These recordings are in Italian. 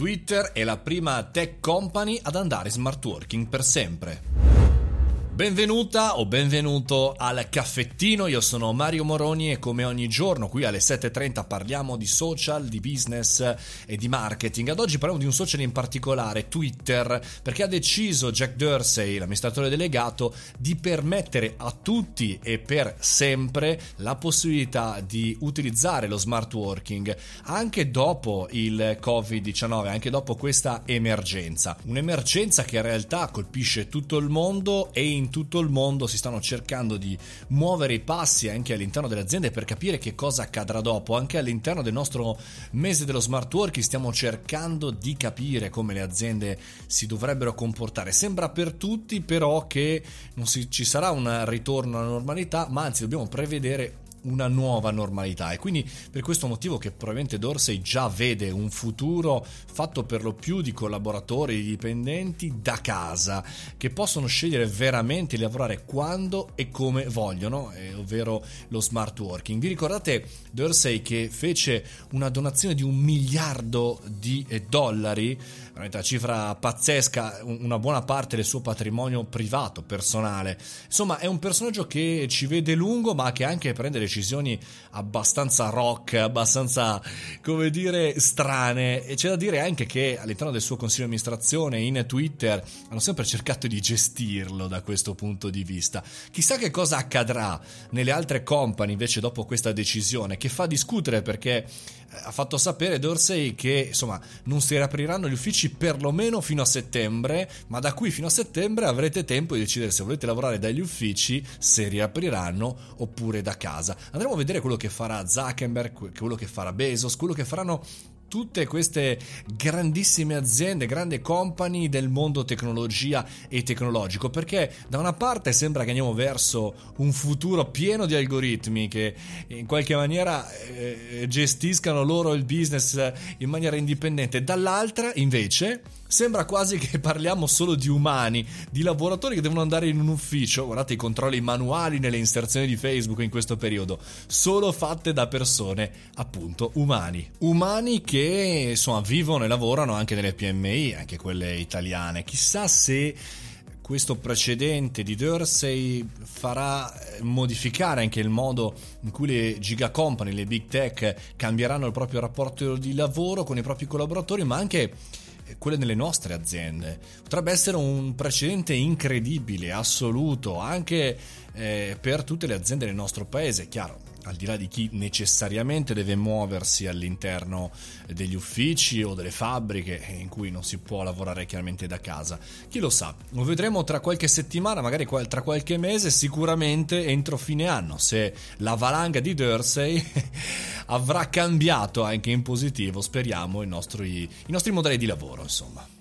Twitter è la prima tech company ad andare smart working per sempre. Benvenuta o benvenuto al caffettino, io sono Mario Moroni e come ogni giorno qui alle 7.30 parliamo di social, di business e di marketing. Ad oggi parliamo di un social in particolare, Twitter, perché ha deciso Jack Dorsey, l'amministratore delegato, di permettere a tutti e per sempre la possibilità di utilizzare lo smart working anche dopo il Covid-19, anche dopo questa emergenza. Un'emergenza che in realtà colpisce tutto il mondo e in tutto il mondo si stanno cercando di muovere i passi anche all'interno delle aziende per capire che cosa accadrà dopo. Anche all'interno del nostro mese dello smart working stiamo cercando di capire come le aziende si dovrebbero comportare. Sembra per tutti però che non si, ci sarà un ritorno alla normalità, ma anzi dobbiamo prevedere una nuova normalità. E quindi per questo motivo che probabilmente Dorsey già vede un futuro fatto per lo più di collaboratori di dipendenti da casa che possono scegliere veramente di lavorare quando e come vogliono eh, ovvero lo smart working. Vi ricordate Dorsey che fece una donazione di un miliardo di eh, dollari? Una cifra pazzesca una buona parte del suo patrimonio privato personale. Insomma è un personaggio che ci vede lungo ma che anche prende le decisioni abbastanza rock, abbastanza, come dire, strane. E c'è da dire anche che all'interno del suo consiglio di amministrazione in Twitter hanno sempre cercato di gestirlo da questo punto di vista. Chissà che cosa accadrà nelle altre company invece dopo questa decisione, che fa discutere perché ha fatto sapere Dorsey che insomma non si riapriranno gli uffici perlomeno fino a settembre, ma da qui fino a settembre avrete tempo di decidere se volete lavorare dagli uffici, se riapriranno oppure da casa. Andremo a vedere quello che farà Zuckerberg, quello che farà Bezos, quello che faranno tutte queste grandissime aziende, grandi company del mondo tecnologia e tecnologico, perché da una parte sembra che andiamo verso un futuro pieno di algoritmi che in qualche maniera eh, gestiscano loro il business in maniera indipendente, dall'altra invece Sembra quasi che parliamo solo di umani, di lavoratori che devono andare in un ufficio, guardate i controlli manuali nelle inserzioni di Facebook in questo periodo, solo fatte da persone appunto umani. Umani che insomma vivono e lavorano anche nelle PMI, anche quelle italiane. Chissà se questo precedente di Dorsey farà eh, modificare anche il modo in cui le giga company, le big tech cambieranno il proprio rapporto di lavoro con i propri collaboratori, ma anche quelle delle nostre aziende. Potrebbe essere un precedente incredibile, assoluto, anche eh, per tutte le aziende del nostro paese, chiaro al di là di chi necessariamente deve muoversi all'interno degli uffici o delle fabbriche in cui non si può lavorare chiaramente da casa. Chi lo sa, lo vedremo tra qualche settimana, magari tra qualche mese, sicuramente entro fine anno, se la valanga di Dursey avrà cambiato anche in positivo, speriamo, i nostri, i nostri modelli di lavoro, insomma.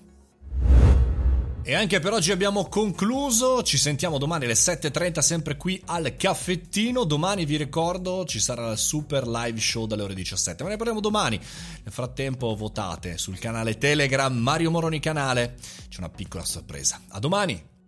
E anche per oggi abbiamo concluso, ci sentiamo domani alle 7.30 sempre qui al caffettino, domani vi ricordo ci sarà il super live show dalle ore 17, ma ne parliamo domani, nel frattempo votate sul canale Telegram Mario Moroni Canale, c'è una piccola sorpresa, a domani!